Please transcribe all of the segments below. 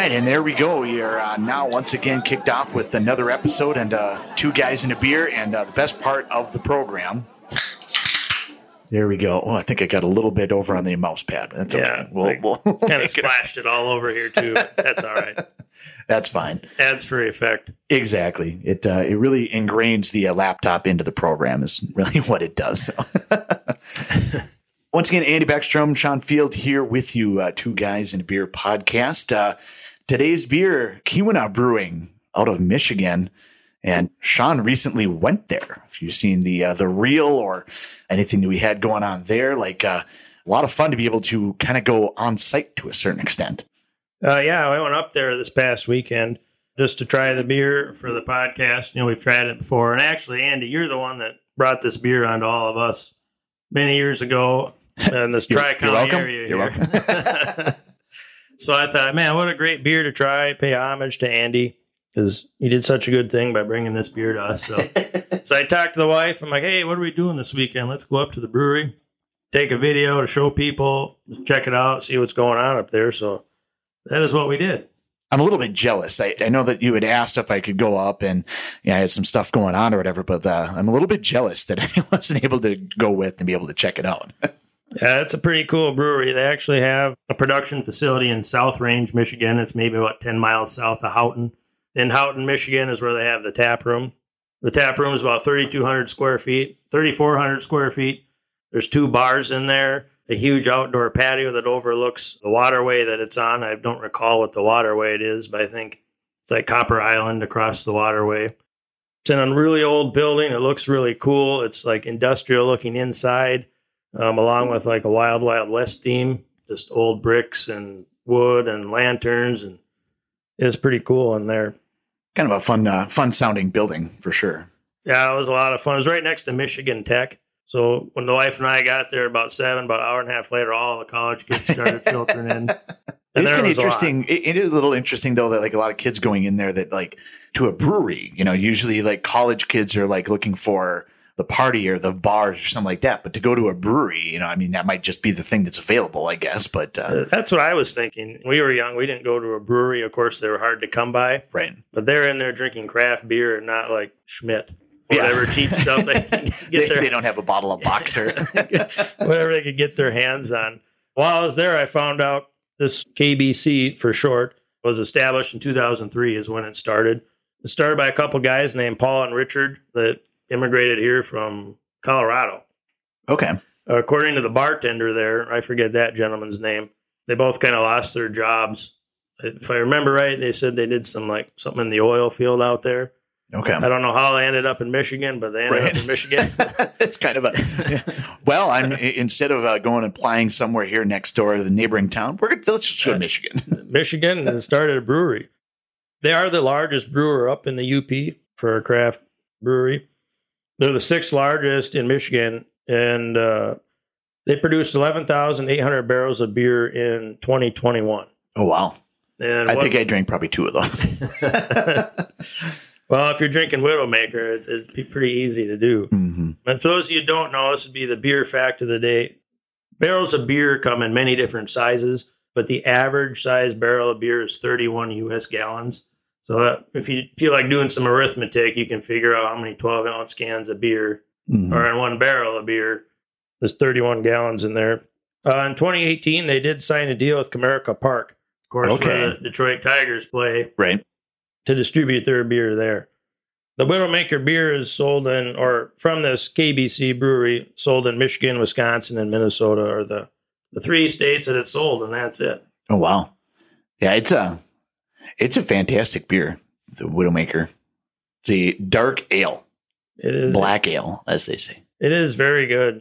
right, and there we go. We are uh, now once again kicked off with another episode and uh, two guys in a beer, and uh, the best part of the program. There we go. Oh, I think I got a little bit over on the mouse pad. That's okay. Yeah, We'll, like, we'll kind of splashed it all over here too. That's all right. That's fine. Adds for effect. Exactly. It uh, it really ingrains the uh, laptop into the program. Is really what it does. So. Once again, Andy Beckstrom, Sean Field here with you, uh, two guys in a beer podcast. Today's beer, Keweenaw Brewing, out of Michigan, and Sean recently went there. If you've seen the uh, the reel or anything that we had going on there, like uh, a lot of fun to be able to kind of go on site to a certain extent. Uh, yeah, I went up there this past weekend just to try the beer for the podcast. You know, we've tried it before, and actually, Andy, you're the one that brought this beer onto all of us many years ago in this Tri you're County welcome. area. You're here. so I thought, man, what a great beer to try. Pay homage to Andy because he did such a good thing by bringing this beer to us. So, so I talked to the wife. I'm like, hey, what are we doing this weekend? Let's go up to the brewery, take a video to show people, check it out, see what's going on up there. So that is what we did. I'm a little bit jealous. I, I know that you had asked if I could go up and yeah, I had some stuff going on or whatever, but uh, I'm a little bit jealous that I wasn't able to go with and be able to check it out. Yeah, it's a pretty cool brewery. They actually have a production facility in South Range, Michigan. It's maybe about 10 miles south of Houghton. In Houghton, Michigan is where they have the tap room. The tap room is about 3,200 square feet, 3,400 square feet. There's two bars in there, a huge outdoor patio that overlooks the waterway that it's on. I don't recall what the waterway it is, but I think it's like Copper Island across the waterway. It's in a really old building. It looks really cool. It's like industrial looking inside um, along with like a Wild Wild West theme, just old bricks and wood and lanterns, and it's pretty cool in there. kind of a fun, uh, fun sounding building for sure. Yeah, it was a lot of fun. It was right next to Michigan Tech. So when the wife and I got there about seven, about an hour and a half later, all the college kids started filtering in. And it's kind of was a lot. interesting. It, it is a little interesting though that like a lot of kids going in there that like to a brewery. You know, usually like college kids are like looking for the party or the bars or something like that. But to go to a brewery, you know, I mean, that might just be the thing that's available, I guess. But uh, Uh, That's what I was thinking. We were young. We didn't go to a brewery. Of course, they were hard to come by, right, but they're in there drinking craft beer and not like Schmidt, Yeah. whatever cheap stuff they can they, get their they don't have a bottle of boxer. whatever they could get their hands on. While I was there, I found out this KBC for short was established in 2003 is when it started. It started by a couple guys named Paul and Richard that immigrated here from Colorado. okay, According to the bartender there, I forget that gentleman's name. They both kind of lost their jobs. If I remember right, they said they did some like something in the oil field out there. okay. I don't know how they ended up in Michigan, but they ended Right. up in Michigan. it's kind of a well. I'm instead of uh, going and applying somewhere here next door to the neighboring town, we're gonna, let's just go to Michigan. Michigan and started a brewery. They are the largest brewer up in the UP for a craft brewery. They're the sixth largest in Michigan, and uh, they produced 11,800 barrels of beer in 2021. Oh wow! And I what- think I drank probably two of those. well, if you're drinking Widowmaker, it's, it's be pretty easy to do. hmm And for those of you who don't know, this would be the beer fact of the day. Barrels of beer come in many different sizes, but the average size barrel of beer is 31 US gallons. So that, if you feel like doing some arithmetic, you can figure out how many 12 ounce cans of beer hmm are in one barrel of beer. There's 31 gallons in there. Uh, in 2018, they did sign a deal with Comerica Park, of course, Okay. where the Detroit Tigers play Right. to distribute their beer there. The Widowmaker beer is sold in, or from this KBC brewery, sold in Michigan, Wisconsin, and Minnesota are the, the three states that it's sold, and that's it. Oh wow! Yeah, it's a it's a fantastic beer. The Widowmaker. It's a dark ale, It is black ale, as they say. It is very good.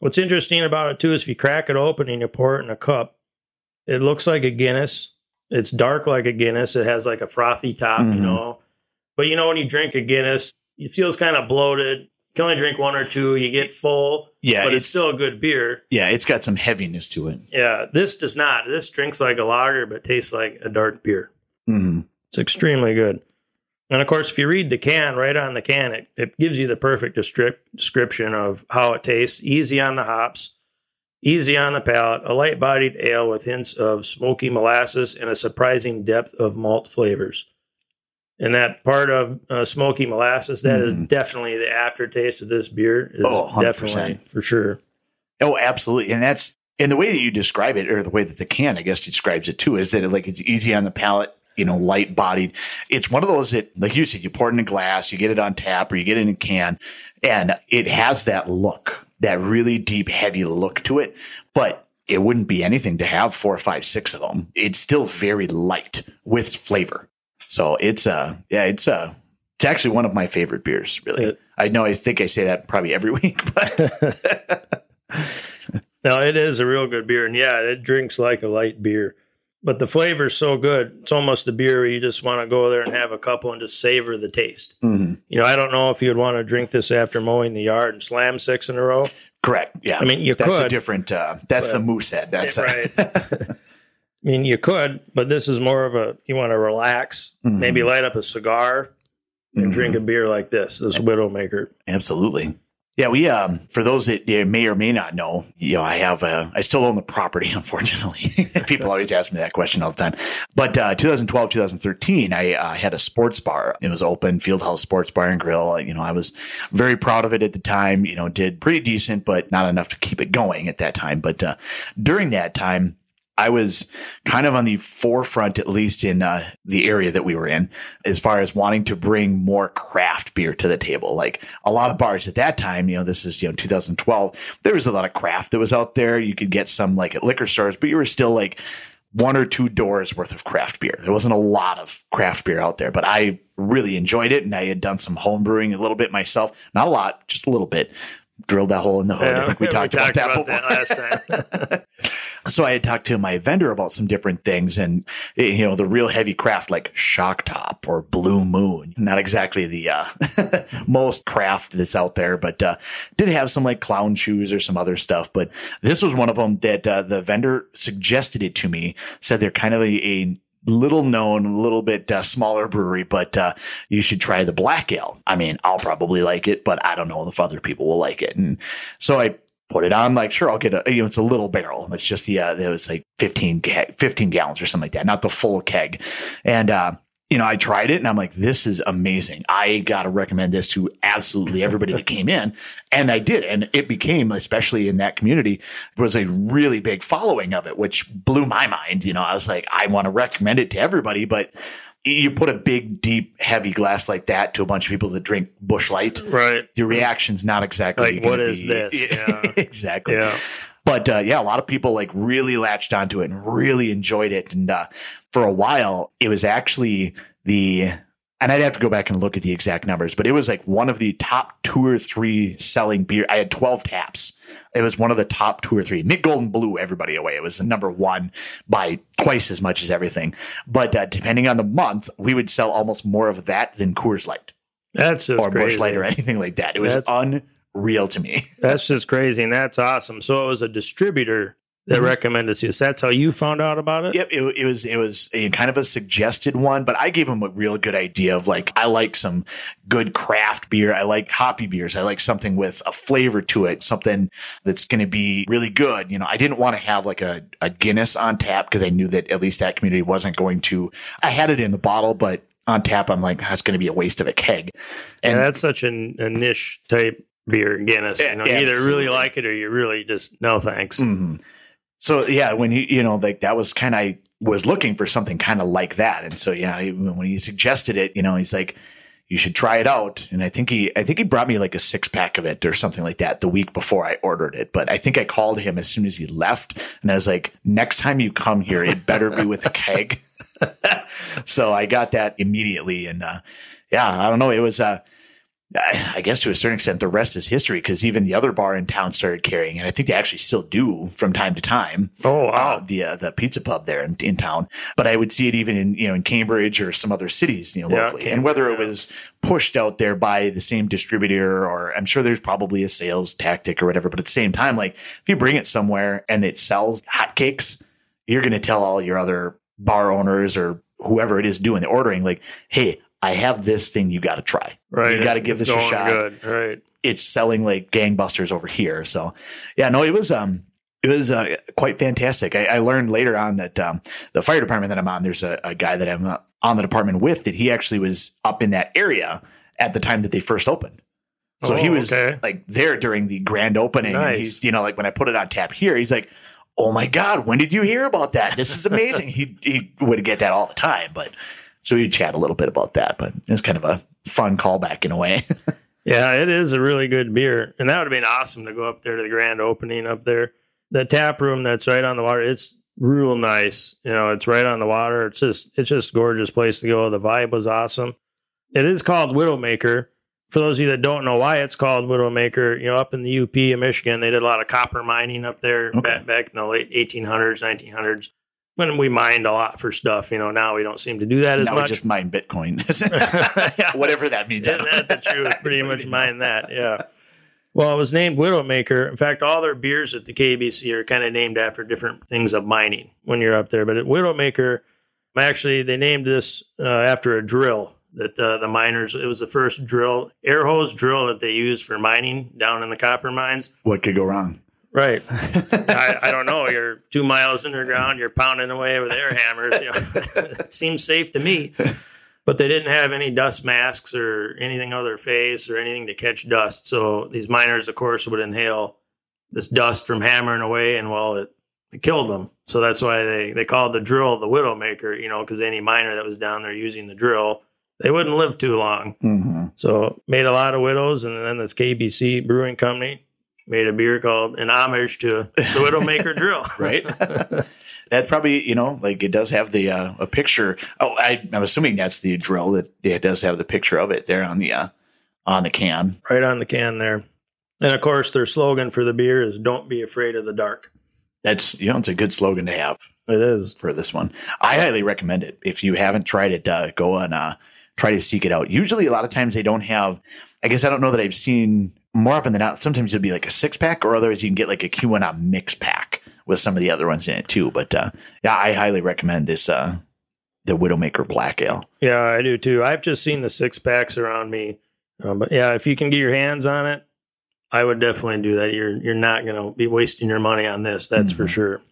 What's interesting about it too is if you crack it open and you pour it in a cup, it looks like a Guinness. It's dark like a Guinness. It has like a frothy top, Mhm. you know. But you know when you drink a Guinness, it feels kind of bloated. You can only drink one or two. You get full, Yeah, but it's, still a good beer. yeah, it's got some heaviness to it. Yeah, this does not. This drinks like a lager, but tastes like a dark beer. Hmm It's extremely good. And of course, if you read the can, right on the can, it, it gives you the perfect descrip- description of how it tastes. Easy on the hops, Easy on the palate, a light bodied ale with hints of smoky molasses and a surprising depth of malt flavors. And that part of uh, smoky molasses, that is Mhm. definitely the aftertaste of this beer. Oh, 100%. definitely for sure. Oh, absolutely. And that's and the way that you describe it, or the way that the can, I guess, describes it too, is that it, like it's easy on the palate, you know, light bodied. It's one of those that, like you said, you pour it in a glass, you get it on tap, or you get it in a can, and it has that look, that really deep, heavy look to it. But it wouldn't be anything to have four, five, six of them. It's still very light with flavor. So it's uh yeah, it's uh it's actually one of my favorite beers, really. It- I know I think I say that probably every week, but Now it is a real good beer, and yeah, it drinks like a light beer. But the flavor's so good. It's almost a beer where you just want to go there and have a couple and just savor the taste. Mhm. You know, I don't know if you'd want to drink this after mowing the yard and slam six in a row. Correct. Yeah. I mean, you could. that's a different. Uh, that's the Moosehead. That's right. I mean, you could, but this is more of a you want to relax, Mhm. maybe light up a cigar and Mhm. drink a beer like this, this Widowmaker. absolutely. Yeah, we um for those that may or may not know, you know, I have uh, I still own the property. Unfortunately, people always ask me that question all the time. But uh, 2012, 2013, I uh, had a sports bar. It was open, Fieldhouse Sports Bar and Grill. You know, I was very proud of it at the time. You know, did pretty decent, but not enough to keep it going at that time. But uh, during that time. I was kind of on the forefront, at least in uh, the area that we were in, as far as wanting to bring more craft beer to the table. Like a lot of bars at that time, you know, this is, you know, 2012, there was a lot of craft that was out there. You could get some like at liquor stores, but you were still like one or two doors worth of craft beer. There wasn't a lot of craft beer out there, but I really enjoyed it. And I had done some home brewing a little bit myself, not a lot, just a little bit. Drilled that hole in the hood. I think we talked, about, that before. last time. So I had talked to my vendor about some different things and, eh, you know, the real heavy craft like Shock Top or Blue Moon. Not exactly the, uh, most craft that's out there, but, uh, did have some like clown shoes or some other stuff. But this was one of them that, uh, the vendor suggested it to me, said they're kind of a, a little known, a little bit uh, smaller brewery, but uh, you should try the black ale. I mean, I'll probably like it, but I don't know if other people will like it. And so I put it on, like, sure, I'll get a, you know, it's a little barrel. It's just the, uh, it was like 15, ga- 15 gallons or something like that, not the full keg. And, uh, you know, I tried it and I'm like, this is amazing. I got to recommend this to absolutely everybody that came in. And I did. And it became, especially in that community, was a really big following of it, which blew my mind. You know, I was like, I want to recommend it to everybody, but you put a big, deep, heavy glass like that to a bunch of people that drink Busch Light, right. Your reaction's not exactly Like, what is be- this? Yeah. exactly. Yeah. But uh, yeah, a lot of people like really latched onto it and really enjoyed it. And uh, for a while, it was actually the, and I'd have to go back and look at the exact numbers, but it was like one of the top two or three selling beer. I had 12 taps. It was one of the top two or three. Mich Golden blew everybody away. It was the number one by twice as much as everything. But uh, depending on the month, we would sell almost more of that than Coors Light That's or crazy. Busch Light or anything like that. It was That's- unreal to me. That's just crazy, and that's awesome. So it was a distributor that Mhm. recommended you. So that's how you found out about it. Yep, it, it was it was a kind of a suggested one, but I gave him a real good idea of like I like some good craft beer. I like hoppy beers. I like something with a flavor to it, something that's going to be really good. You know, I didn't want to have like a, a Guinness on tap because I knew that at least that community wasn't going to. I had it in the bottle, but on tap, I'm like that's going to be a waste of a keg. And And that's such a, a niche type beer, Guinness. You know, you either really like it or you really just no thanks. Mhm. So yeah, when he, you know, like that was kind of, was looking for something kind of like that. And so, yeah, he- when he suggested it, you know, he's like, you should try it out. And I think he, I think he brought me like a six pack of it or something like that the week before I ordered it. But I think I called him as soon as he left and I was like, next time you come here, it better be with a keg. so I got that immediately. And, uh, yeah, I don't know. It was, uh, I guess to a certain extent, the rest is history because even the other bar in town started carrying, and I think they actually still do from time to time. Oh Uh, wow. the uh, the pizza pub there in, in town, but I would see it even in you know in Cambridge or some other cities, you know, Yeah, locally. and whether it was pushed out there by the same distributor, or I'm sure there's probably a sales tactic or whatever. But at the same time, like if you bring it somewhere and it sells hotcakes, you're going to tell all your other bar owners or whoever it is doing the ordering, like, hey, I have this thing you got to try. right. You got to give this a shot Good. Right. it's selling like gangbusters over here. So yeah, no, it was um it was uh, quite fantastic. I, I, learned later on that um, the fire department that I'm on, there's a, a guy that I'm uh, on the department with that he actually was up in that area at the time that they first opened. So oh, he was okay. like there during the grand opening. Nice. And he's, you know, like when I put it on tap here, he's like, "Oh my god, when did you hear about that? This is amazing." he he would get that all the time, but so we'd chat a little bit about that. But it's kind of a fun callback in a way. yeah, it is a really good beer, and that would have been awesome to go up there to the grand opening up there. The tap room that's right on the water. It's real nice. You know, it's right on the water. It's just it's just gorgeous place to go. The vibe was awesome. It is called Widowmaker for those of you that don't know why it's called Widowmaker, you know, up in the UP of Michigan, they did a lot of copper mining up there okay. back, back in the late 1800s, 1900s. When we mined a lot for stuff, you know, now we don't seem to do that as now much. we just mine Bitcoin, whatever that means. Isn't that the truth? Pretty much mine that, yeah. Well, it was named Widowmaker. In fact, all their beers at the KBC are kind of named after different things of mining when you're up there. But at Widowmaker, actually, they named this uh, after a drill that uh, the miners it was the first drill air hose drill that they used for mining down in the copper mines what could go wrong right. I, I, don't know. You're two miles underground. You're pounding away with air hammers you know. It seems safe to me. But they didn't have any dust masks or anything on their face or anything to catch dust. So these miners of course would inhale this dust from hammering away and well it, it killed them. So that's why they, they called the drill the widowmaker you know because any miner that was down there using the drill they wouldn't live too long. Mm-hmm. So made a lot of widows, and then this KBC Brewing Company made a beer called an homage to the Widowmaker Drill. right. that probably you know like it does have the uh, a picture. Oh, I, am assuming that's the drill that it does have the picture of it there on the uh, on the can. Right on the can there. And of course, their slogan for the beer is "Don't be afraid of the dark." That's you know it's a good slogan to have. It is for this one. I highly recommend it. If you haven't tried it, uh, go and uh, try to seek it out. Usually, a lot of times they don't have. I guess I don't know that I've seen more often than not. Sometimes it'll be like a six pack, or otherwise you can get like a Keweenaw mix pack with some of the other ones in it too. But uh, yeah, I highly recommend this. Uh, the Widowmaker Black Ale. Yeah, I do too. I've just seen the six packs around me, uh, but yeah, if you can get your hands on it, I would definitely do that. You're you're not going to be wasting your money on this. That's mm-hmm. for sure.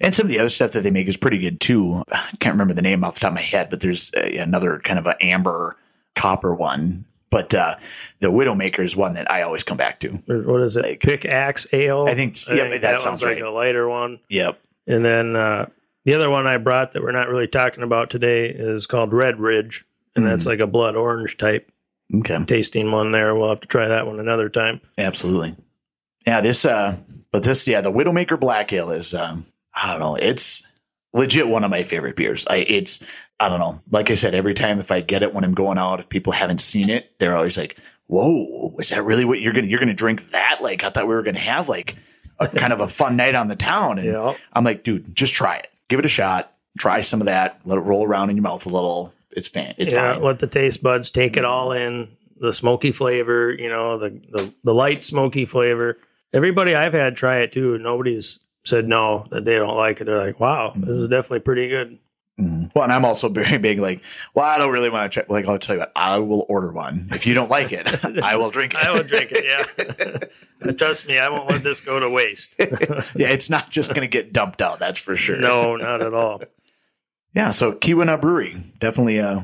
And some of the other stuff that they make is pretty good too. I can't remember the name off the top of my head, but there's a, another kind of an amber copper one. But uh, the Widowmaker is one that I always come back to. What is it? Like, Pickaxe Ale. I think. I yep, think that, that sounds right. Like a lighter one. Yep. And then uh, the other one I brought that we're not really talking about today is called Red Ridge, and mm. that's like a blood orange type. Okay. Tasting one there. We'll have to try that one another time. Absolutely. Yeah. This. uh But this. Yeah. The Widowmaker Black Ale is. um I don't know. It's legit one of my favorite beers. I it's I don't know. Like I said, every time if I get it when I'm going out, if people haven't seen it, they're always like, "Whoa, is that really what you're gonna you're gonna drink that?" Like I thought we were gonna have like a kind of a fun night on the town, and yeah. I'm like, dude, just try it, give it a shot, try some of that, let it roll around in your mouth a little. It's fan. It's yeah, fine. let the taste buds take it all in. The smoky flavor, you know, the, the the light smoky flavor. Everybody I've had try it too. Nobody's said no, that they don't like it. They're like, wow, this is definitely pretty good. Mm-hmm. Well, and I'm also very big, like, well, I don't really want to check. Like, I'll tell you what, I will order one. If you don't like it, I will drink it. I will drink it. Yeah. Trust me, I won't let this go to waste. yeah. It's not just going to get dumped out. That's for sure. No, not at all. Yeah. So Keweenaw Brewery, definitely, uh,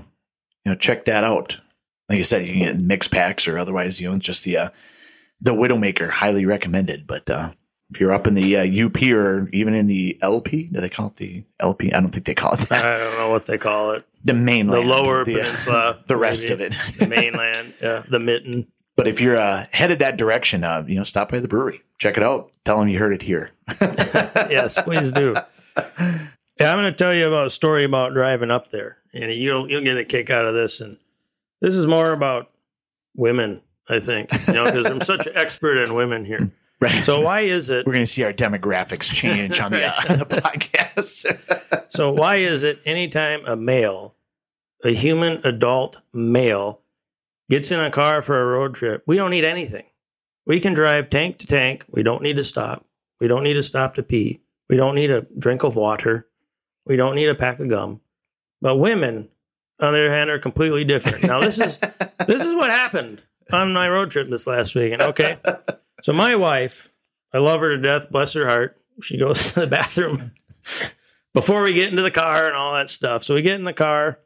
you know, check that out. Like you said, you can get mix packs or otherwise, you know, just the, uh, the Widowmaker, highly recommended. But, uh, if you're up in the uh, UP or even in the LP, do they call it the LP? I don't think they call it that. I don't know what they call it. The mainland, the lower the, uh, peninsula, the rest maybe. of it, the mainland, yeah, the mitten. But if you're uh, headed that direction, uh, you know, stop by the brewery, check it out, tell them you heard it here. yes, please do. Yeah, I'm going to tell you about a story about driving up there, and you'll you'll get a kick out of this. And this is more about women, I think, you know, because I'm such an expert in women here. Right. So why is it we're going to see our demographics change on the, uh, the podcast? so why is it anytime a male, a human adult male, gets in a car for a road trip, we don't need anything. We can drive tank to tank. We don't need to stop. We don't need to stop to pee. We don't need a drink of water. We don't need a pack of gum. But women, on the other hand, are completely different. Now this is this is what happened on my road trip this last weekend. Okay. So my wife, I love her to death, bless her heart. she goes to the bathroom before we get into the car and all that stuff. So we get in the car,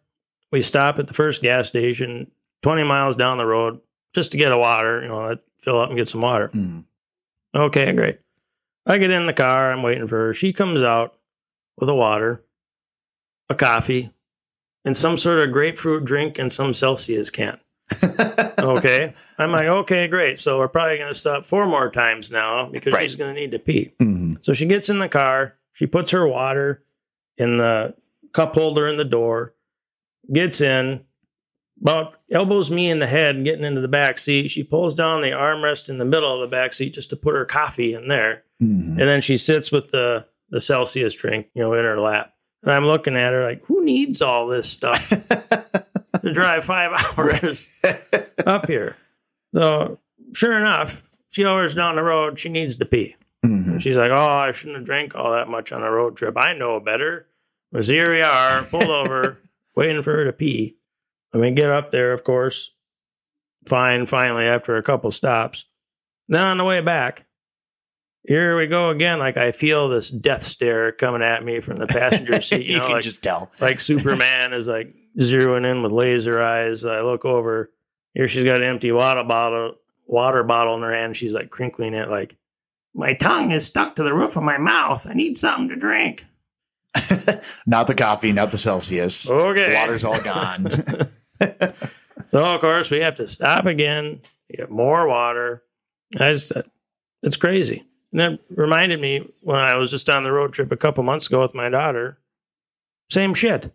we stop at the first gas station 20 miles down the road just to get a water, you know, fill up and get some water. Mm. Okay, great. I get in the car, I'm waiting for her. She comes out with a water, a coffee, and some sort of grapefruit drink and some Celsius can. Okay. I'm like, okay, great. So we're probably going to stop four more times now because Right. she's going to need to pee. Mhm. So she gets in the car, she puts her water in the cup holder in the door, gets in, about elbows me in the head and getting into the back seat. She pulls down the armrest in the middle of the back seat just to put her coffee in there. Mhm. And then she sits with the, the Celsius drink, you know, in her lap. And I'm looking at her like, who needs all this stuff to drive five hours up here? So sure enough, a few hours down the road, she needs to pee. Mhm. She's like, "Oh, I shouldn't have drank all that much on a road trip. I know better." But here we are, pulled over, waiting for her to pee. I mean, get up there, of course. Fine, finally, after a couple stops. Then on the way back, here we go again. Like I feel this death stare coming at me from the passenger seat. You, you know, can like, just tell. like Superman is like zeroing in with laser eyes. I look over. Here she's got an empty water bottle, water bottle in her hand. She's like crinkling it, like my tongue is stuck to the roof of my mouth. I need something to drink. not the coffee, not the Celsius. Okay, The water's all gone. so of course we have to stop again, get more water. I just, uh, it's crazy. And that reminded me when I was just on the road trip a couple months ago with my daughter. Same shit.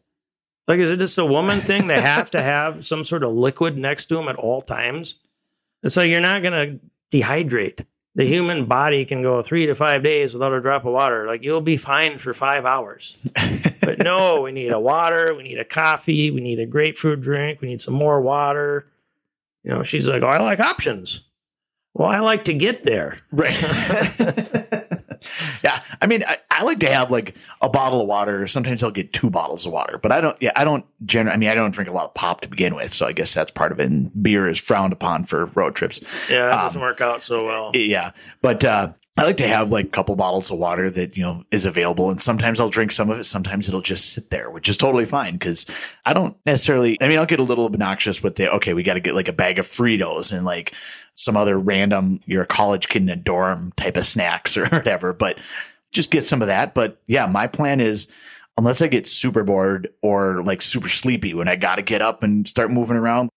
Like, is it just a woman thing? They have to have some sort of liquid next to them at all times. It's like you're not going to dehydrate. The human body can go three to five days without a drop of water. Like, you'll be fine for five hours. But no, we need a water, we need a coffee, we need a grapefruit drink, we need some more water. You know, she's like, Oh, I like options. Well, I like to get there. Right. yeah. I mean, I, I like to have like a bottle of water. Sometimes I'll get two bottles of water, but I don't, yeah, I don't generally, I mean, I don't drink a lot of pop to begin with. So I guess that's part of it. And beer is frowned upon for road trips. Yeah, that Um, doesn't work out so well. Yeah. But, uh, I like to have like a couple bottles of water that, you know, is available. And sometimes I'll drink some of it. Sometimes it'll just sit there, which is totally fine because I don't necessarily, I mean, I'll get a little obnoxious with the, okay, we got to get like a bag of Fritos and like some other random, you're a college kid in a dorm type of snacks or whatever, but just get some of that. But yeah, my plan is unless I get super bored or like super sleepy when I got to get up and start moving around,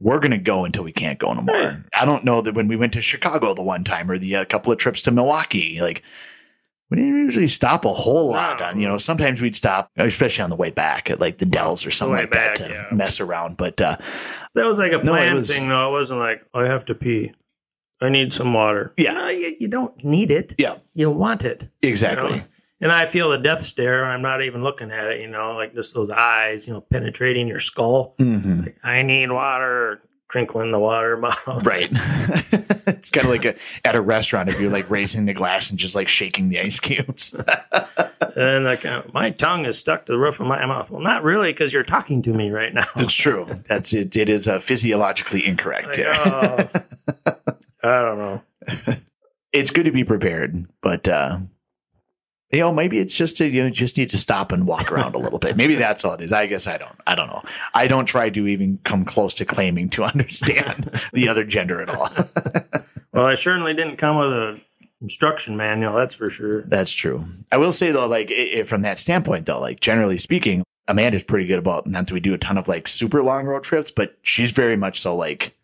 we're going to go until we can't go no more. Right. I don't know that when we went to Chicago the one time or the uh, couple of trips to Milwaukee, like we didn't usually stop a whole lot No. on, you know, sometimes we'd stop, especially on the way back at like the Dells or something like that to yeah. mess around. But, uh, That was like a No, planned was- thing, though. It wasn't like, I have to pee. I need some water. Yeah. No, you, you don't need it. yeah, You want it. you exactly. know? And I feel the death stare, and I'm not even looking at it, you know, like just those eyes, you know, penetrating your skull. hmm Like, I need water, crinkling the water bottle. Right. it's kind of like a, at a restaurant if you're like raising the glass and just like shaking the ice cubes. And like, uh, my tongue is stuck to the roof of my mouth. Well, not really, because you're talking to me right now. It's true. That's it. It is uh, physiologically incorrect. Like, yeah. oh, I don't know. It's good to be prepared, but uh, you know, maybe it's just to you know just need to stop and walk around a little bit. Maybe that's all it is. I guess I don't. I don't know. I don't try to even come close to claiming to understand the other gender at all. Well, I certainly didn't come with a instruction manual, that's for sure. That's true. I will say though, like i i from that standpoint, though, like generally speaking, Amanda's pretty good about not that we do a ton of like super long road trips, but she's very much so like,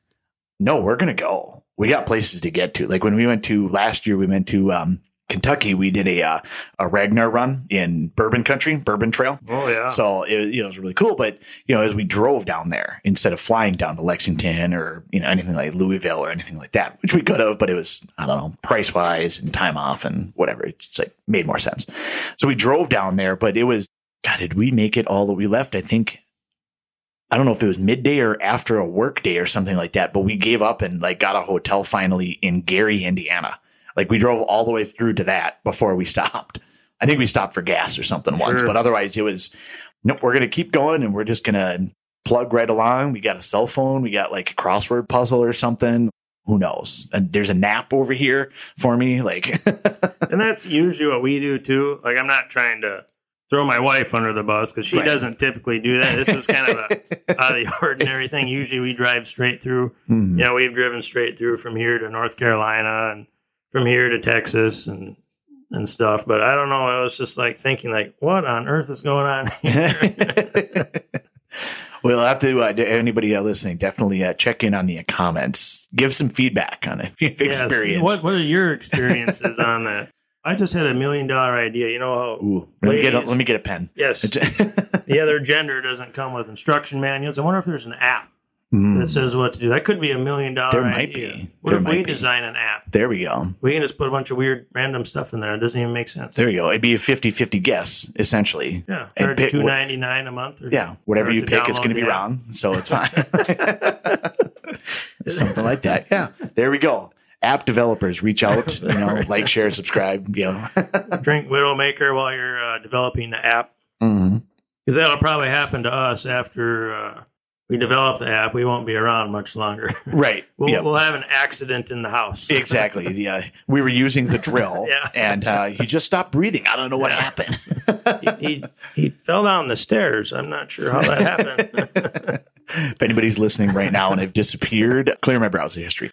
no, we're gonna go. We got places to get to. Like when we went to last year, we went to um, Kentucky. We did a uh, a Ragnar run in Bourbon Country, Bourbon Trail. Oh, yeah. So it, it was really cool. But you know, as we drove down there, instead of flying down to Lexington or you know anything like Louisville or anything like that, which we could have, but it was I don't know price wise and time off and whatever. It just like made more sense. So we drove down there, but it was God. Did we make it all that we left? I think. I don't know if it was midday or after a work day or something like that, but we gave up and like got a hotel finally in Gary, Indiana. Like we drove all the way through to that before we stopped. I think we stopped for gas or something once, but otherwise it was nope, we're going to keep going and we're just going to plug right along. We got a cell phone. We got like a crossword puzzle or something. who knows? And there's a nap over here for me. Like, and that's usually what we do too. Like, I'm not trying to throw my wife under the bus because she Right. doesn't typically do that. This was kind of a out of the ordinary thing. Usually we drive straight through. Mhm. You know, we've driven straight through from here to North Carolina and from here to Texas and and stuff. But I don't know. I was just like thinking, like, what on earth is going on? here? we'll have to, uh, anybody uh, listening, definitely uh, check in on the comments. Give some feedback on it. If Yes. experienced. What What are your experiences on that? I just had a million dollar idea. You know how Ooh, let, me get a, let me get a pen. yes, the other gender doesn't come with instruction manuals. I wonder if there's an app Mm, that says what to do. That could be a million dollar There might idea. be. What There if we be. design an app? there we go. We can just put a bunch of weird random stuff in there. It doesn't even make sense. There you go. It'd be a 50 50 guess, essentially. yeah, And charge pick- two ninety nine a month. Or, Yeah, whatever you pick, it's going to be wrong. So it's fine. Something like that. Yeah. There we go. App developers, reach out, you know, like, share, subscribe, you know. Drink Widowmaker while you're uh, developing the app Mhm. because that'll probably happen to us after uh, we develop the app. We won't be around much longer. Right. We'll, yeah. we'll have an accident in the house. Exactly. The, uh, we were using the drill, Yeah. and uh, he just stopped breathing. I don't know what Yeah. happened. he, he he fell down the stairs. I'm not sure how that happened. if anybody's listening right now and have disappeared, clear my browser history.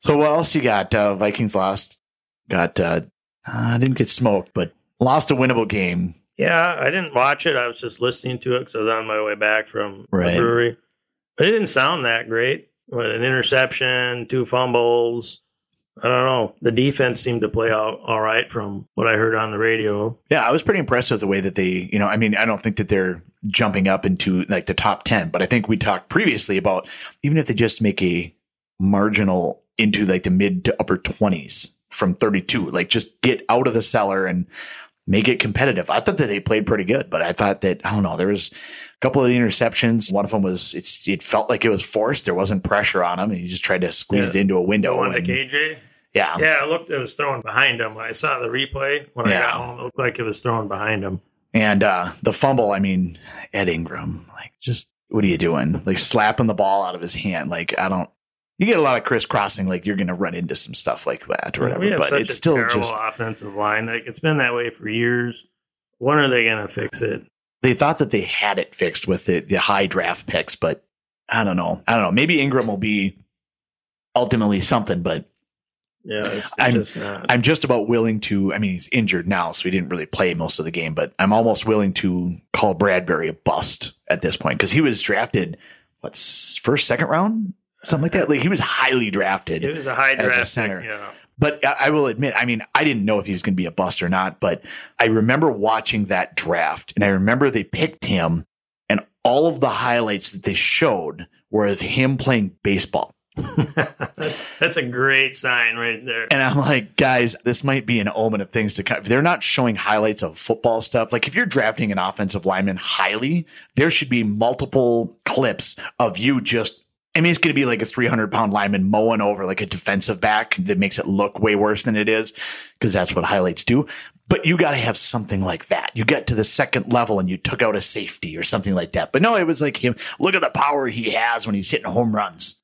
So what else you got? Uh, Vikings lost. Got uh, uh, didn't get smoked, but lost a winnable game. Yeah, I didn't watch it. I was just listening to it because I was on my way back from Right. the brewery. But it didn't sound that great. What, an interception, two fumbles. I don't know. The defense seemed to play out all right from what I heard on the radio. Yeah, I was pretty impressed with the way that they, you know, I mean, I don't think that they're jumping up into like the top 10, but I think we talked previously about even if they just make a marginal into like the mid to upper 20s from 32, like just get out of the cellar and make it competitive. I thought that they played pretty good, but I thought that, I don't know, there was a couple of the interceptions. One of them was, it's, it felt like it was forced. There wasn't pressure on him. He just tried to squeeze Yeah. it into a The window. one and- KJ. yeah. Yeah, it looked it was thrown behind him. When I saw the replay when I got home, it looked like it was thrown behind him. And uh, the fumble, I mean, Ed Ingram, like, just what are you doing? Like slapping the ball out of his hand. Like, I don't. You get a lot of crisscrossing, like you're going to run into some stuff like that or whatever. We have But such it's a still terrible just offensive line. Like it's been that way for years. When are they going to fix it? they thought that they had it fixed with the, the high draft picks, but I don't know. I don't know. Maybe Ingram will be ultimately something, but Yeah, it's, it's I'm- just not. I'm just about willing to. I mean, he's injured now, so he didn't really play most of the game. But I'm almost willing to call Bradbury a bust at this point because he was drafted, what s- first, second round, something like that. Like he was highly drafted. it was a high a draft pick, center. Yeah, But I will admit, I mean, I didn't know if he was going to be a bust or not. But I remember watching that draft, and I remember they picked him, and all of the highlights that they showed were of him playing baseball. that's that's a great sign right there. And I'm like, guys, this might be an omen of things to come. If they're not showing highlights of football stuff, like if you're drafting an offensive lineman highly, there should be multiple clips of you just. I mean, it's going to be like a 300 pound lineman mowing over like a defensive back that makes it look way worse than it is because that's what highlights do. But you got to have something like that. You get to the second level and you took out a safety or something like that. But no, it was like him. Look at the power he has when he's hitting home runs.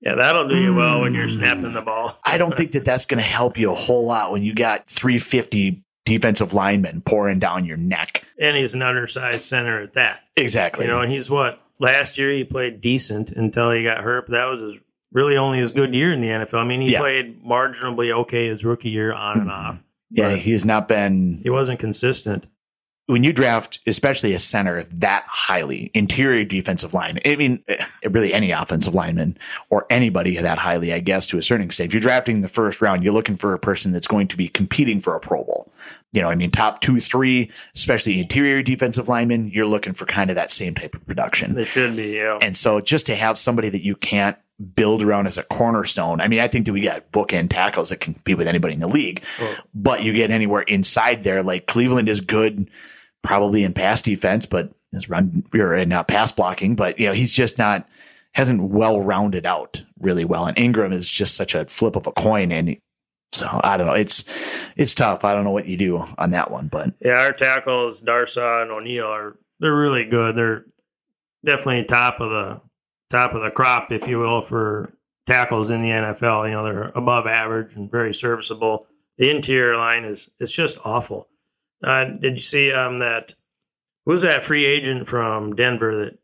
Yeah, that'll do you well when you're Mm. snapping the ball. I don't think that that's going to help you a whole lot when you got 350 defensive linemen pouring down your neck. and he's an undersized center at that. Exactly. You know, and he's what last year he played decent until he got hurt. But that was his really only his good year in the NFL. I mean, he Yeah. played marginally okay his rookie year on and Mhm. off. yeah, he's not been. he wasn't consistent. When you draft, especially a center that highly, interior defensive line, I mean, eh, really any offensive lineman or anybody that highly, I guess, to a certain extent. If you're drafting the first round, you're looking for a person that's going to be competing for a Pro Bowl. You know, I mean, top two, three, especially interior defensive linemen, you're looking for kind of that same type of production. They should be. Yeah. And so just to have somebody that you can't build around as a cornerstone. I mean, I think that we got bookend tackles that can compete with anybody in the league, Well- but you get anywhere inside there. Like Cleveland is good, probably in pass defense, but is run or in uh, pass blocking, but you know, he's just not, hasn't well rounded out really well. And Ingram is just such a flip of a coin. And so I don't know. It's, it's tough. I don't know what you do on that one, but Yeah, our tackles, Darrisaw and O'Neill are they're really good. They're definitely top of the top of the crop, if you will, for tackles in the NFL. You know, they're above average and very serviceable. The interior line is it's just awful. Uh, did you see um, that? Who was that free agent from Denver that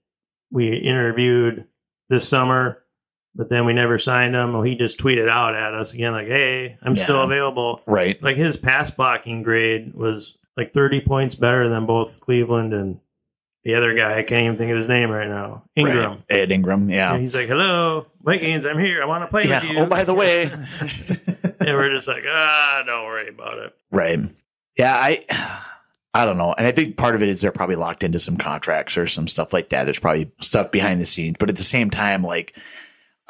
we interviewed this summer, but then we never signed him? Well, he just tweeted out at us again, like, "Hey, I'm still available." Right. Like his pass blocking grade was like 30 points better than both Cleveland and the other guy. I can't even think of his name right now. Ingram. Right. Ed Ingram. Yeah. And he's like, "Hello, Vikings, I'm here. I want to play Yeah. with you." Oh, by the way. and we're just like, "Ah, don't worry about it." Right. Yeah, I I don't know. And I think part of it is they're probably locked into some contracts or some stuff like that. There's probably stuff behind the scenes, but at the same time like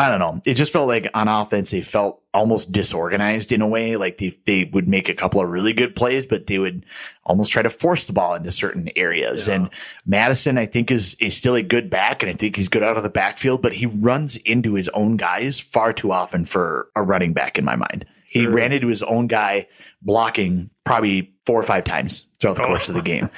I don't know. It just felt like on offense they felt almost disorganized in a way. Like they they would make a couple of really good plays, but they would almost try to force the ball into certain areas. Yeah. And Mattison, I think, is is still a good back, and I think he's good out of the backfield, but he runs into his own guys far too often for a running back in my mind. He ran into his own guy blocking probably four or five times throughout the Oh. course of the game.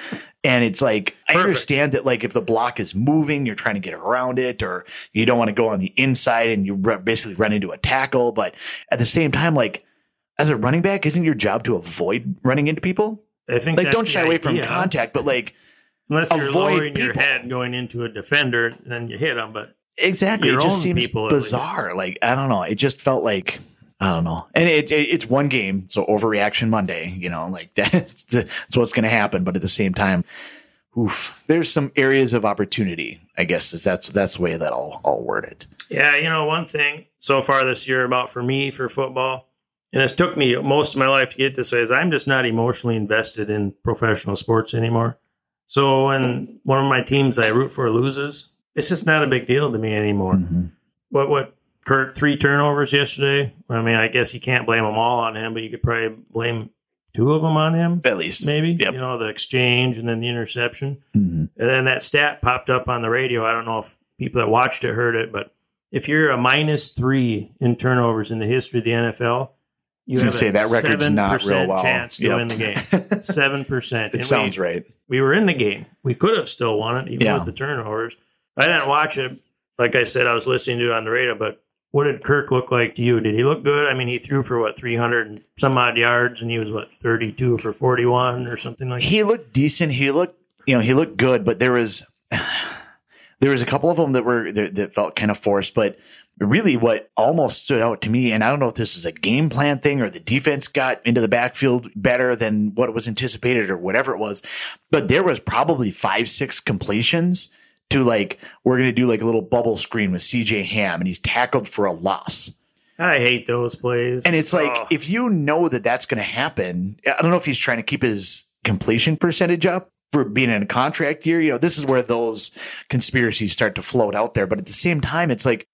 And it's like, I understand that, like, if the block is moving, you're trying to get around it, or you don't want to go on the inside and you re- basically run into a tackle. But at the same time, like, as a running back, isn't your job to avoid running into people? I think Like, don't shy away from contact, but like, unless you're lowering your people. head going into a defender, then you hit them. But exactly. Your it just seems people, bizarre. Like, I don't know. It just felt like, I don't know. And it, it it's one game, so overreaction Monday, you know, like that's, that's what's going to happen. But at the same time, oof, there's some areas of opportunity. I guess is that's that's the way that I'll I'll word it. Yeah, you know, one thing so far this year about for me for football, and it's took me most of my life to get this way, is I'm just not emotionally invested in professional sports anymore. So when one of my teams I root for loses, it's just not a big deal to me anymore. Mhm. What what Kirk three turnovers yesterday? I mean, I guess you can't blame them all on him, but you could probably blame two of them on him, At least, maybe. Yep. You know, the exchange and then the interception. Mhm. And then that stat popped up on the radio. I don't know if people that watched it heard it, but if you're a minus three in turnovers in the history of the NFL, you have say, a that record's not 7% real well. chance to Yep. win the game. Seven percent. it sounds right. We were in the game. We could have still won it, even Yeah. with the turnovers. I didn't watch it. Like I said, I was listening to it on the radio. But what did Kirk look like to you? Did he look good? I mean, he threw for what three hundred and some odd yards, and he was what thirty-two for forty-one or something like. that? He looked decent. He looked, you know, he looked good, but there was there was a couple of them that were that, that felt kind of forced. But really, what almost stood out to me, and I don't know if this is a game plan thing or the defense got into the backfield better than what was anticipated or whatever it was, but there was probably five six completions. To like, we're gonna do like a little bubble screen with CJ Ham, and he's tackled for a loss. I hate those plays. And it's like, Oh. if you know that that's going to happen, I don't know if he's trying to keep his completion percentage up for being in a contract year. You know, this is where those conspiracies start to float out there. But at the same time, it's like,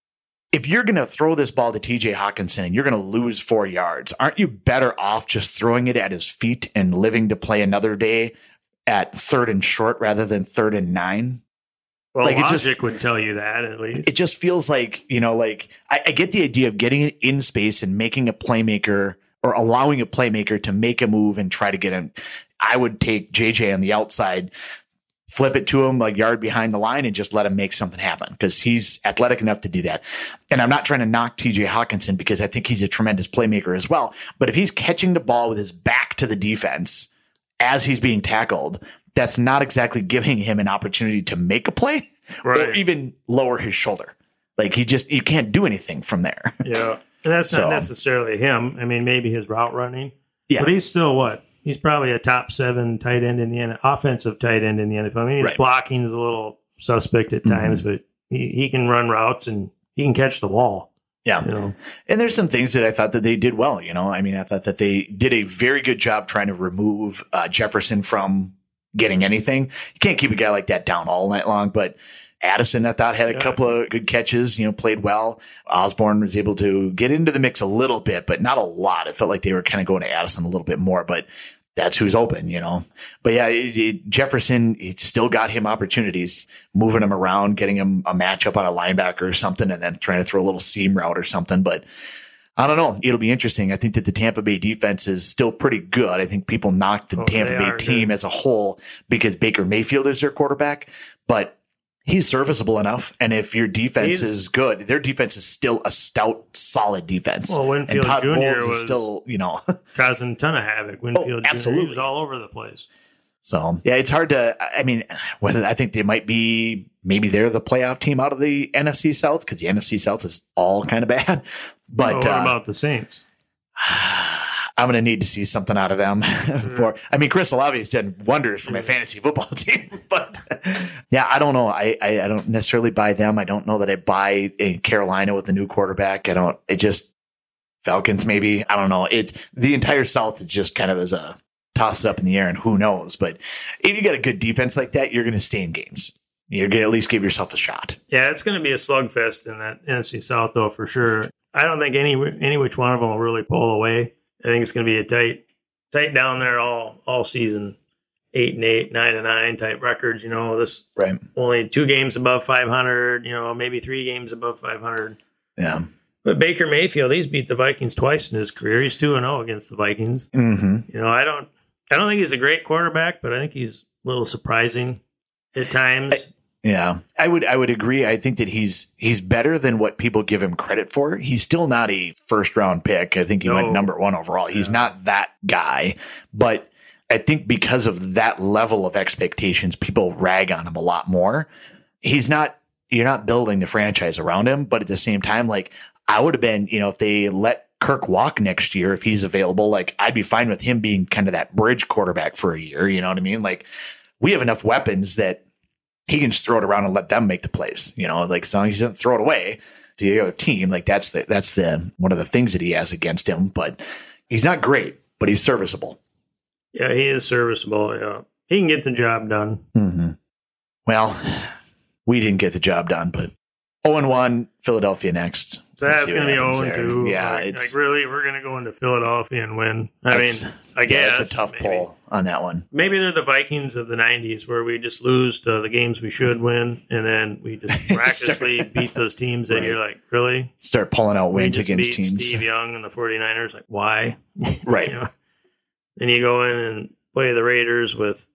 if you're going to throw this ball to TJ Hockenson and you're going to lose four yards, aren't you better off just throwing it at his feet and living to play another day at third and short rather than third and nine? Well, Like, it logic just- would tell you that at least. it just feels like you know like I, I get the idea of getting it in space and making a playmaker or allowing a playmaker to make a move and try to get him i would take jj on the outside flip it to him a yard behind the line and just let him make something happen because he's athletic enough to do that. And i'm not trying to knock tj hockenson because i think he's a tremendous playmaker as well. But if he's catching the ball with his back to the defense as he's being tackled that's not exactly giving him an opportunity to make a play or even lower his shoulder. Like he just you can't do anything from there. yeah. And that's So- not necessarily him. I mean, maybe his route running. Yeah. But he's still what? He's probably a top seven tight end in the offensive tight end in the NFL. I mean, his Right. blocking is a little suspect at times, but he, he can run routes and he can catch the ball. Yeah. You know, And there's some things that I thought that they did well. You know, I mean, I thought that they did a very good job trying to remove uh, Jefferson from getting anything. You can't keep a guy like that down all night long, but Addison, I thought, had a Yeah. couple of good catches, you know, played well. Osborn was able to get into the mix a little bit, but not a lot. It felt like they were kind of going to Addison a little bit more, but that's who's open, you know. But yeah, it, it, Jefferson, it still got him opportunities, moving him around, getting him a matchup on a linebacker or something, and then trying to throw a little seam route or something. But I don't know. It'll be interesting. I think that the Tampa Bay defense is still pretty good. I think people knocked the Oh, Tampa Bay team good. as a whole because Baker Mayfield is their quarterback. But he's serviceable enough. And if your defense He's- is good, their defense is still a stout, solid defense. Well, and Winfield Todd Jr. Bowles is was still, you know, causing a ton of havoc. Oh, Winfield Jr. absolutely. He was all over the place. So yeah, it's hard to. I mean, whether I think they might be, maybe they're the playoff team out of the NFC South because the NFC South is all kind of bad. But But what uh, about the Saints? I'm going to need to see something out of them. for I mean, Chris Olave's done wonders for my fantasy football team, but yeah, I don't know. I, I I don't necessarily buy them. I don't know that I buy in Carolina with the new quarterback. I don't. It just Falcons maybe. I don't know. It's the entire South is just kind of as a toss it up in the air, and who knows. But if you got a good defense like that, you're going to stay in games. You're going to at least give yourself a shot. Yeah, it's going to be a slugfest in that NFC South, though, for sure. I don't think any any which one of them will really pull away. I think it's going to be a tight, tight down there all all season, eight and eight, nine and nine type records. You know, this Right. only two games above five hundred. You know, maybe three games above five hundred. Yeah. But Baker Mayfield, he's beat the Vikings twice in his career. He's two and zero against the Vikings. hmm You know, I don't, I don't think he's a great quarterback, but I think he's a little surprising at times. Yeah, I would I would agree. I think that he's he's better than what people give him credit for. He's still not a first round pick. I think he went number one overall. He's Yeah. not that guy, but I think because of that level of expectations, people rag on him a lot more. He's not. You're not building the franchise around him, but at the same time, like I would have been, you know, if they let Kirk walk next year, if he's available, like I'd be fine with him being kind of that bridge quarterback for a year. You know what I mean? Like we have enough weapons that he can just throw it around and let them make the plays. You know, like as long as he doesn't throw it away to the other team, like that's the that's the one of the things that he has against him. But he's not great, but he's serviceable. yeah, he is serviceable. Yeah, he can get the job done. Mm-hmm. Well, we didn't get the job done, but 0 and 1, Philadelphia next. That's going to be happens 0 there. 2. Yeah, like, it's like really, we're going to go into Philadelphia and win. I mean, I yeah, guess it's a tough maybe. pull on that one. Maybe they're the Vikings of the 90s where we just lose to the games we should win and then we just miraculously beat those teams that Right. you're like, really? Start pulling out wins against beat teams. Steve Young and the 49ers. Like, why? Right. You know? Then you go in and play the Raiders with,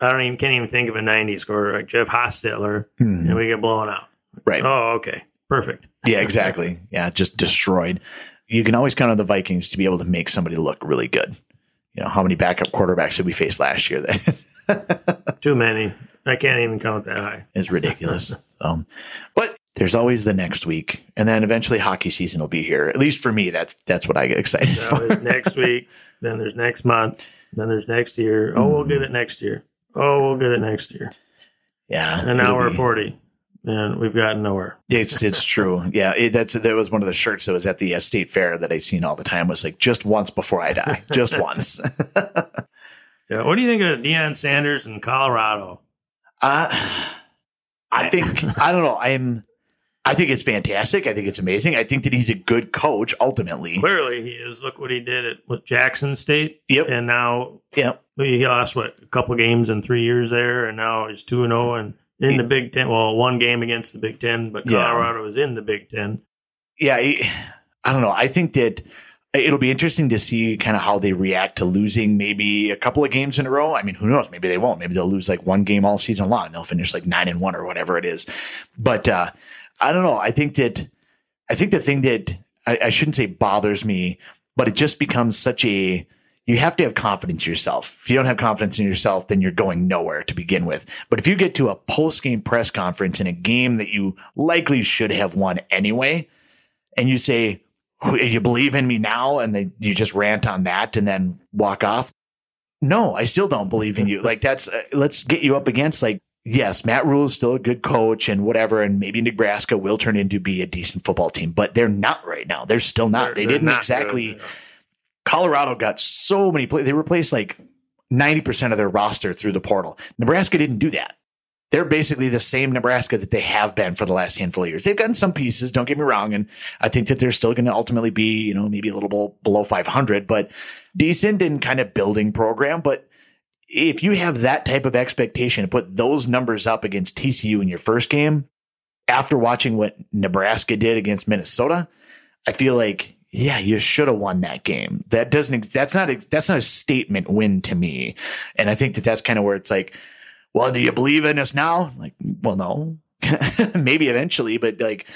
I don't even, can't even think of a 90s quarterback, like Jeff Hostetler, Mhm. and we get blown out. Right. Oh, okay. Perfect. Yeah, exactly. Yeah, just destroyed. You can always count on the Vikings to be able to make somebody look really good. You know, how many backup quarterbacks did we face last year that Too many. I can't even count that high. is ridiculous. um, but there's always the next week, and then eventually hockey season will be here. At least for me, that's that's what I get excited Now for. there's next week, then there's next month, then there's next year. Oh, we'll get it next year. Oh, we'll get it next year. Yeah, And now we're 40, and we've gotten nowhere. It's it's true. Yeah, it, that's that was one of the shirts that was at the uh, state fair that I seen all the time. Was like just once before I die, just once. Yeah, what do you think of Deion Sanders in Colorado? Uh, I think I don't know. I'm. I think it's fantastic. I think it's amazing. I think that he's a good coach. Ultimately, Clearly, he is. Look what he did at with Jackson State, yep, and now yep, he lost what a couple games in three years there, and now he's two and zero and in the Big Ten. Well, one game against the Big Ten, but Yeah. Colorado is in the Big Ten. yeah. I don't know. I think that it'll be interesting to see kind of how they react to losing maybe a couple of games in a row. I mean, who knows? Maybe they won't. Maybe they'll lose like one game all season long. They'll finish like nine and one or whatever it is. But uh, I don't know. I think that I think the thing that I, I shouldn't say bothers me, but it just becomes such a you have to have confidence in yourself. If you don't have confidence in yourself, then you're going nowhere to begin with. But if you get to a post game press conference in a game that you likely should have won anyway, and you say, you believe in me now, and then you just rant on that and then walk off. No, I still don't believe in you. Like that's uh, let's get you up against like yes, Matt Rhule is still a good coach and whatever, and maybe Nebraska will turn into be a decent football team, but they're not right now. They're still not. They're- they they're didn't not exactly. good. Colorado got so many play. They replaced like ninety percent of their roster through the portal. Nebraska didn't do that. They're basically the same Nebraska that they have been for the last handful of years. They've gotten some pieces, don't get me wrong, and I think that they're still going to ultimately be, you know, maybe a little below 500, but decent in kind of building program. But if you have that type of expectation to put those numbers up against TCU in your first game, after watching what Nebraska did against Minnesota, I feel like yeah, you should have won that game. That doesn't that's not a, that's not a statement win to me. And I think that that's kind of where it's like, well, do you believe in us now? Like, well, no. maybe eventually, but like,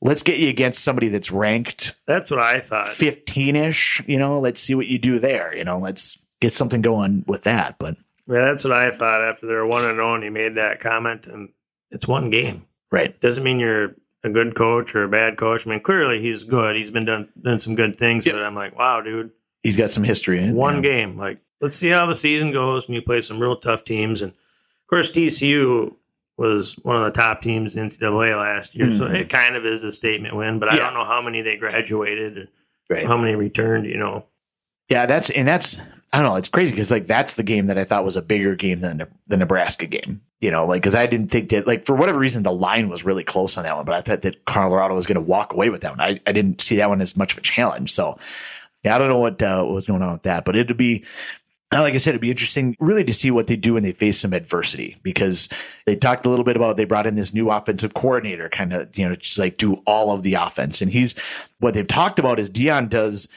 let's get you against somebody that's ranked That's what I thought. 15 ish. You know, let's see what you do there. You know, let's get something going with that. But Yeah, that's what I thought after they were one and zero, and he made that comment, and it's one game. right. Doesn't mean you're a good coach or a bad coach. I mean, clearly he's good. He's been done done some good things, Yeah. but I'm like, wow, dude, He's got some history in one yeah. game. Like, let's see how the season goes. And you play some real tough teams, and of course TCU was one of the top teams in NCAA last year, so Mhm. it kind of is a statement win. But I don't know how many they graduated, Right. how many returned. You know, Yeah, that's and that's I don't know. It's crazy because like that's the game that I thought was a bigger game than the Nebraska game. You know, like because I didn't think that like for whatever reason the line was really close on that one, but I thought that Colorado was going to walk away with that one. I, I didn't see that one as much of a challenge. So yeah, I don't know what uh, what was going on with that, but it'd be. uh, Like I said, it'd be interesting really to see what they do when they face some adversity because they talked a little bit about they brought in this new offensive coordinator, kind of, you know, just like do all of the offense. And he's what they've talked about is Deion does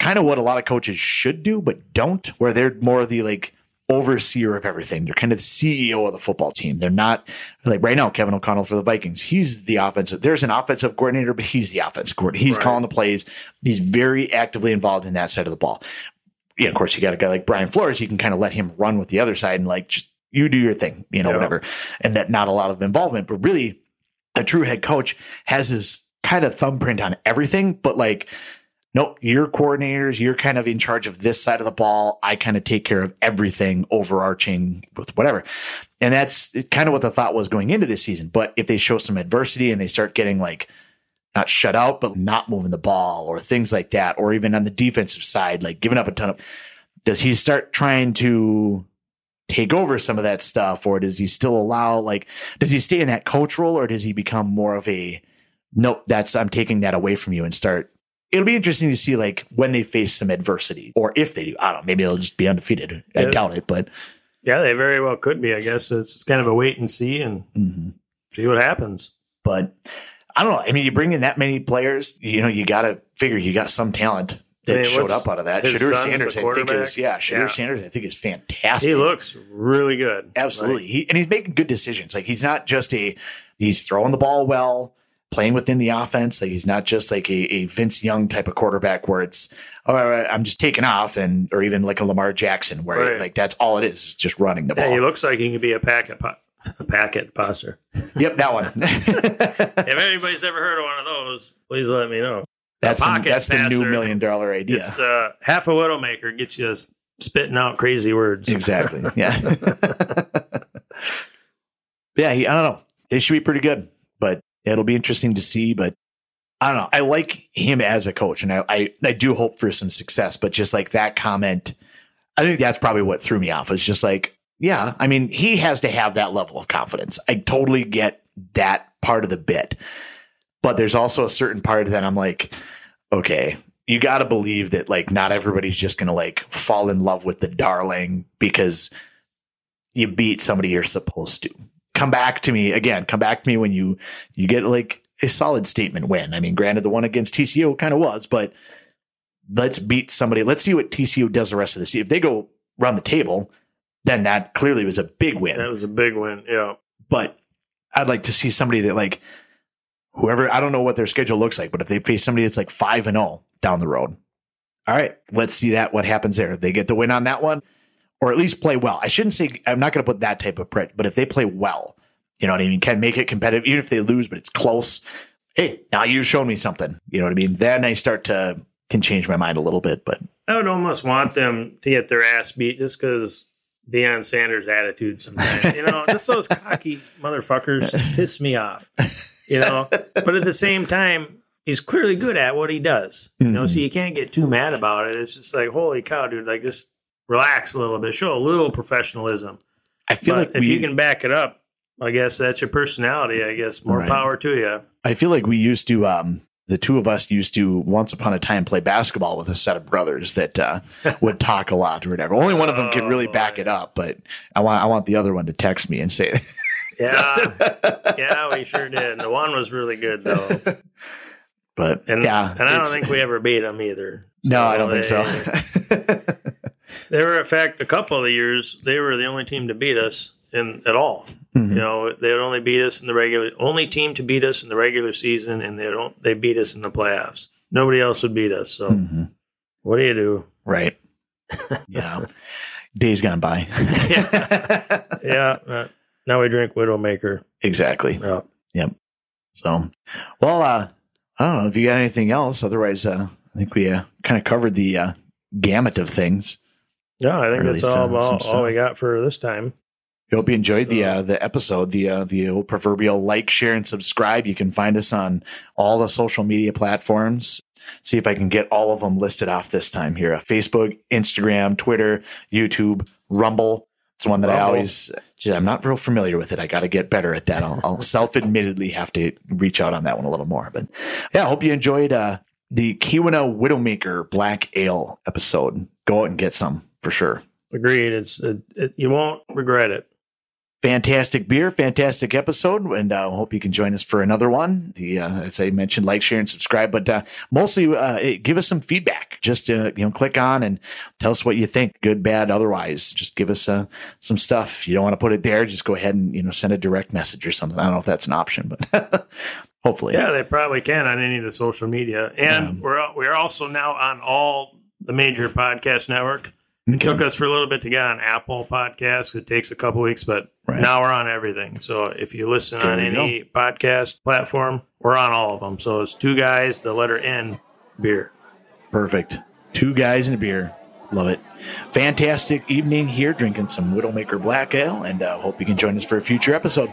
kind of what a lot of coaches should do, but don't, where they're more the like overseer of everything. They're kind of CEO of the football team. They're not like right now, Kevin O'Connell for the Vikings. He's the offensive. There's an offensive coordinator, but he's the offensive coordinator. He's Right. calling the plays. He's very actively involved in that side of the ball. Yeah, of course, you got a guy like Brian Flores. You can kind of let him run with the other side and like just you do your thing, you know, Yeah. whatever, and that not a lot of involvement. But really, a true head coach has his kind of thumbprint on everything, but like nope, you're coordinators, you're kind of in charge of this side of the ball. I kind of take care of everything overarching with whatever. And that's kind of what the thought was going into this season. But if they show some adversity and they start getting like not shut out, but not moving the ball or things like that, or even on the defensive side, like giving up a ton of, does he start trying to take over some of that stuff or does he still allow like does he stay in that coach role or does he become more of a nope that's i'm taking that away from you and start it'll be interesting to see like when they face some adversity or if they do i don't know maybe they'll just be undefeated i Yeah. doubt it but yeah, they very well could be. I guess it's just kind of a wait and see and mhm. see what happens. but i don't know i mean you bring in that many players you know you gotta figure you got some talent that I mean, showed up out of that Shedeur Sanders I think is yeah Shedeur Yeah. Sanders I think is fantastic He looks really good. Absolutely. he, and he's making good decisions. Like he's not just a, he's throwing the ball well, playing within the offense. Like he's not just like a, a Vince Young type of quarterback where it's, oh, I'm just taking off and, or even like a Lamar Jackson where Right. like that's all it is, is just running the Yeah, ball. he looks like he could be a packet po- a packet passer. yep. That one. If anybody's ever heard of one of those, please let me know. that's the, that's the new million dollar idea. It's uh, half a widowmaker gets you spitting out crazy words. Exactly. Yeah. yeah. He, I don't know. They should be pretty good, it'll be interesting to see. But I don't know. I like him as a coach, and I, I, I do hope for some success. But just like that comment, I think that's probably what threw me off. It's just like, yeah, I mean, he has to have that level of confidence. I totally get that part of the bit, but there's also a certain part that I'm like, okay, you got to believe that like not everybody's just going to like fall in love with the darling because you beat somebody you're supposed to. Come back to me again. Come back to me when you you get like a solid statement win. I mean, granted, the one against TCU kind of was, but let's beat somebody. Let's see what TCU does the rest of the season. If they go run the table, then that clearly was a big win That was a big win. Yeah. but I'd like to see somebody that like whoever I don't know what their schedule looks like, but if they face somebody that's like five and zero down the road, all right, let's see that what happens there. They get the win on that one, or at least play well. I shouldn't say I'm not going to put that type of print, but if they play well, you know what I mean, can make it competitive, even if they lose, but it's close. Hey, now you've shown me something. You know what I mean? Then I start to can change my mind a little bit, but I would almost want them to get their ass beat just because Deion Sanders' attitude sometimes. You know, just those cocky motherfuckers piss me off. You know, but at the same time, he's clearly good at what he does. You know, Mhm. so you can't get too mad about it. It's just like, holy cow, dude! Like, just relax a little bit, show a little professionalism. I feel but like if we, you can back it up, I guess that's your personality. I guess more Right. power to you. I feel like we used to, um, the two of us used to once upon a time play basketball with a set of brothers that uh, would talk a lot or whatever. Only one of them could really Oh, back it up, but I want I want the other one to text me and say, Yeah, yeah, we sure did. The one was really good though. but And yeah, and I don't think we ever beat them either. no, I don't they, think so. They were, in fact, a couple of the years they were the only team to beat us in at all. You know, they would only beat us in the regular, only team to beat us in the regular season, and they don't, they beat us in the playoffs. Nobody else would beat us. So, Mhm. what do you do? Right. yeah. Days gone by. Yeah, uh, now we drink Widowmaker. exactly. Yeah. So, well, uh, I don't know if you got anything else. Otherwise, uh, I think we uh, kind of covered the uh, gamut of things. Yeah, I think that's all uh, some stuff. all we got for this time. I hope you enjoyed the uh, the episode, the uh, the old proverbial like, share, and subscribe. You can find us on all the social media platforms. See if I can get all of them listed off this time here: uh, Facebook, Instagram, Twitter, YouTube, Rumble. It's one that I always. gee, I'm not real familiar with it. I got to get better at that. I'll, I'll self-admittedly have to reach out on that one a little more. But yeah, I hope you enjoyed uh, the Keweenaw Widowmaker Black Ale episode. Go out and get some for sure. Agreed. It's it, it, you won't regret it. fantastic beer, fantastic episode, and I uh, hope you can join us for another one. The uh, as I mentioned, like, share, and subscribe, but uh, mostly uh, give us some feedback. Just uh, you know, click on and tell us what you think, good, bad, otherwise. Just give us uh, some stuff. If you don't want to put it there, just go ahead and you know send a direct message or something. I don't know if that's an option, but hopefully, Yeah, they probably can on any of the social media, and Um, we're we're also now on all the major podcast network. It took us for a little bit to get on Apple Podcasts. It takes a couple weeks, but Right. now we're on everything. So if you listen There on you any podcast platform, we're on all of them. So it's two guys, the letter N, beer. Perfect. Two guys and a beer. Love it. Fantastic evening here drinking some Widowmaker Black Ale, and uh, hope you can join us for a future episode.